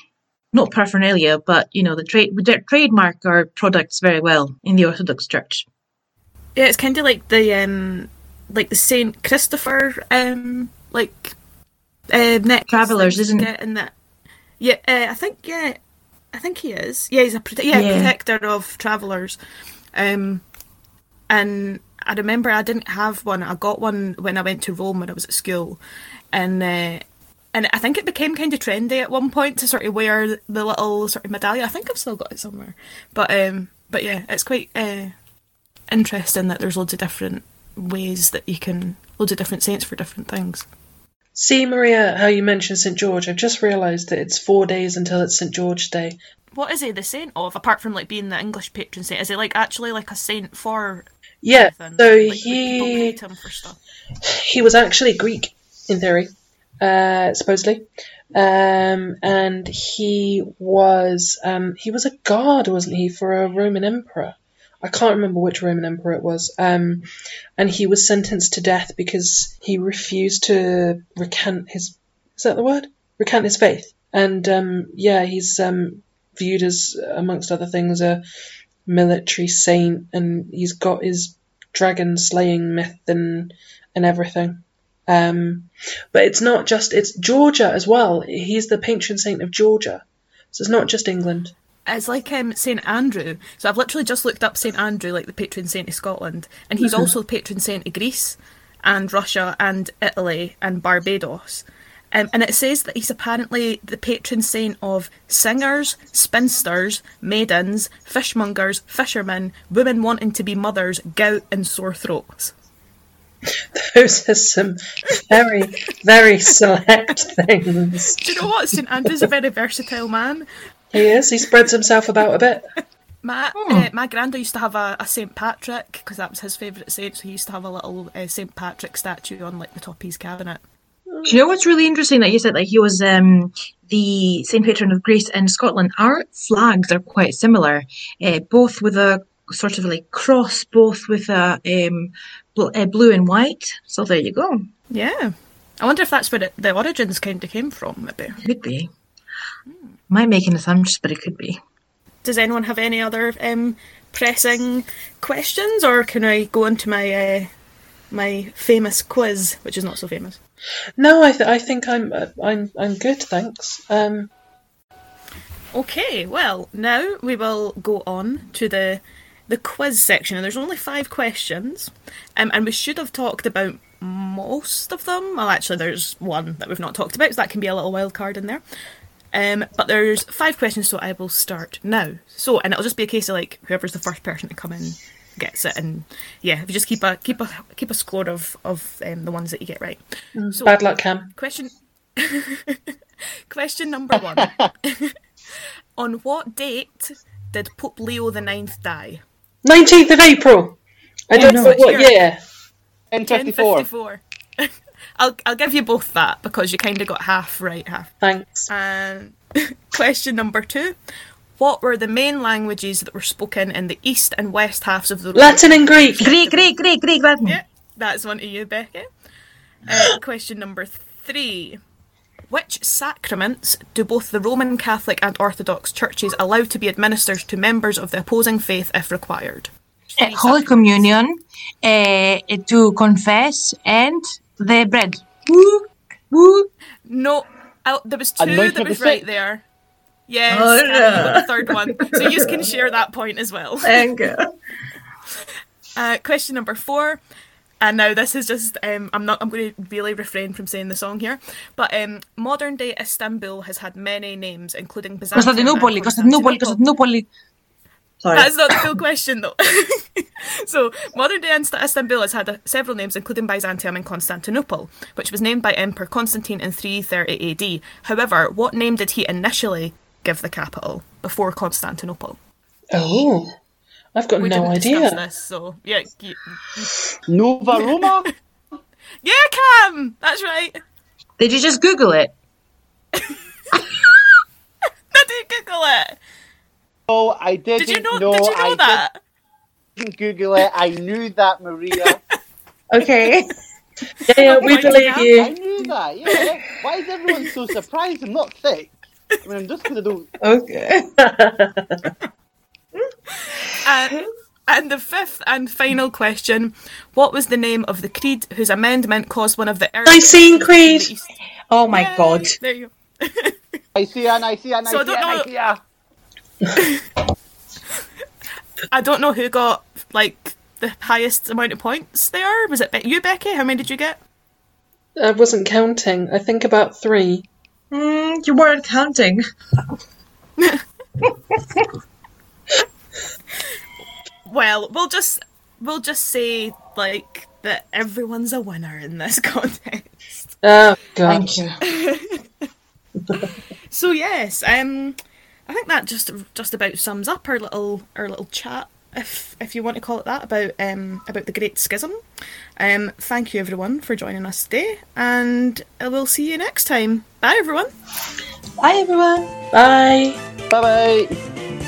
not paraphernalia, but you know the trade we trademark our products very well in the Orthodox Church. Yeah, it's kind of like the um, like the Saint Christopher um, like uh, neck travelers, isn't it? In that, yeah, uh, I think yeah, I think he is. Yeah, he's a prote- yeah, yeah. protector of travelers. Um, and I remember I didn't have one. I got one when I went to Rome when I was at school, and uh, and I think it became kind of trendy at one point to sort of wear the little sort of medallion. I think I've still got it somewhere, but um, but yeah, it's quite uh, interesting that there's loads of different ways that you can loads of different saints for different things. See, Maria, how you mentioned St George. I've just realised that it's four days until it's St George Day. What is he the saint of, apart from like being the English patron saint? Is he like actually like a saint for yeah, so Like, he him for stuff. he was actually Greek in theory, uh, supposedly, um, and he was um, he was a guard, wasn't he, for a Roman emperor? I can't remember which Roman emperor it was, um, and he was sentenced to death because he refused to recant his is that the word recant his faith, and um, yeah, he's um, viewed as amongst other things a military saint, and he's got his dragon slaying myth and and everything. Um, but it's not just it's Georgia as well. He's the patron saint of Georgia, so it's not just England. It's like um, St Andrew. So I've literally just looked up St Andrew, like the patron saint of Scotland, and he's also the patron saint of Greece and Russia and Italy and Barbados. Um, and it says that he's apparently the patron saint of singers, spinsters, maidens, fishmongers, fishermen, women wanting to be mothers, gout, and sore throats. Those are some very very select things. Do you know what? St Andrew's a very versatile man. He is. He spreads himself about a bit. My uh, my granda used to have a, a Saint Patrick because that was his favourite saint. So he used to have a little uh, Saint Patrick statue on like the top of his cabinet. Do you know what's really interesting that you said that he was um, the saint patron of Greece and Scotland? Our flags are quite similar, uh, both with a sort of like cross, both with a um, bl- uh, blue and white. So there you go. Yeah, I wonder if that's where it, the origins kind of came from. Maybe. Could be. Might make an assumption, but it could be. Does anyone have any other um, pressing questions, or can I go into my uh, my famous quiz, which is not so famous? No, I th- I think I'm uh, I'm I'm good, thanks. Um, Okay, well, now we will go on to the the quiz section, and there's only five questions, um, and we should have talked about most of them. Well, actually, there's one that we've not talked about, so that can be a little wild card in there. Um, but there's five questions, so I will start now. So, and it'll just be a case of like whoever's the first person to come in gets it, and yeah, if you just keep a keep a keep a score of of um, the ones that you get right. So, bad luck, Cam. Question [LAUGHS] Question number one. [LAUGHS] [LAUGHS] On what date did Pope Leo the Ninth die? Nineteenth of April. I don't no, know what year. N54. 1054. I'll I'll give you both that because you kind of got half right, half. Thanks. And question number two. What were the main languages that were spoken in the east and west halves of the Roman Latin and Greek. Greek, Greek, Greek, Greek, Latin. Yeah, that's one to you, Becky. Uh, [LAUGHS] question number three. Which sacraments do both the Roman Catholic and Orthodox churches allow to be administered to members of the opposing faith if required? Uh, Holy Communion, uh, to confess, and the bread. Woo, woo. No, oh, there was two Anointing that was right there. Yes, Oh, yeah. the third one. So you can [LAUGHS] share that point as well. Thank you. [LAUGHS] Uh, question number four. And now this is just um, I'm not I'm going to really refrain from saying the song here, but um, modern day Istanbul has had many names, including Byzantium and Constantinople, Constantinople, Constantinople. Sorry. That's not the full question though. [LAUGHS] so modern day Istanbul has had uh, several names, including Byzantium and Constantinople, which was named by Emperor Constantine in 330 AD. However, what name did he initially give the capital before Constantinople? Oh, I've got We no idea. this, so yeah, y- Nova [LAUGHS] Roma? yeah, Cam, that's right. Did you just Google it? [LAUGHS] Did you Google it? No, I didn't Did you know? know. did you know I that? didn't Google it. I knew that, Maria. [LAUGHS] Okay. Yeah, yeah, we Point believe out. I knew that. Yeah. Why is everyone so surprised? I'm not thick. I mean, I'm just gonna do. Okay. And, and the fifth and final question: What was the name of the creed whose amendment caused one of the early Nicene Creed. the East- Oh my Yay, god. There you go. Nicaea, Nicaea, Nicaea, So I don't know- Nicaea. [LAUGHS] I don't know who got like the highest amount of points there. Was it Be- you, Becky? How many did you get? I wasn't counting. I think about three. Mm, you weren't counting. Well, we'll just we'll just say like that everyone's a winner in this [LAUGHS] contest. Oh god. Thank you. [LAUGHS] So yes, um, I think that just just about sums up our little our little chat, if if you want to call it that, about um about the Great Schism. Um, thank you everyone for joining us today, and we'll see you next time. Bye everyone. Bye everyone. Bye. Bye bye.